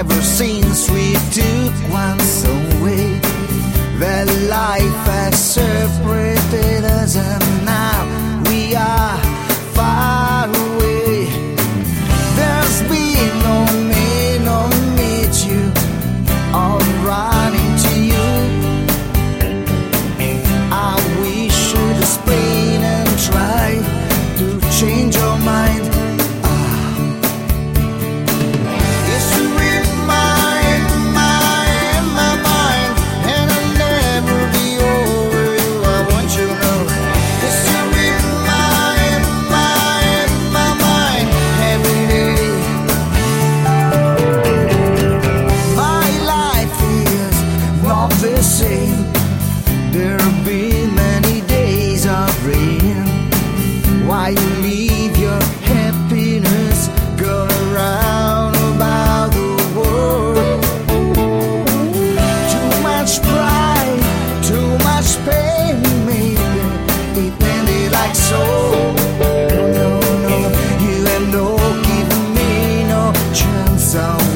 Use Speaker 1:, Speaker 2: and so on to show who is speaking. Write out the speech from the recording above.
Speaker 1: ever since we took once away. That life has us, and There'll be many days of rain. Why you leave your happiness go around about the world? Too much pride, too much pain, maybe it ended like so. No, no, no, you have no me no chance of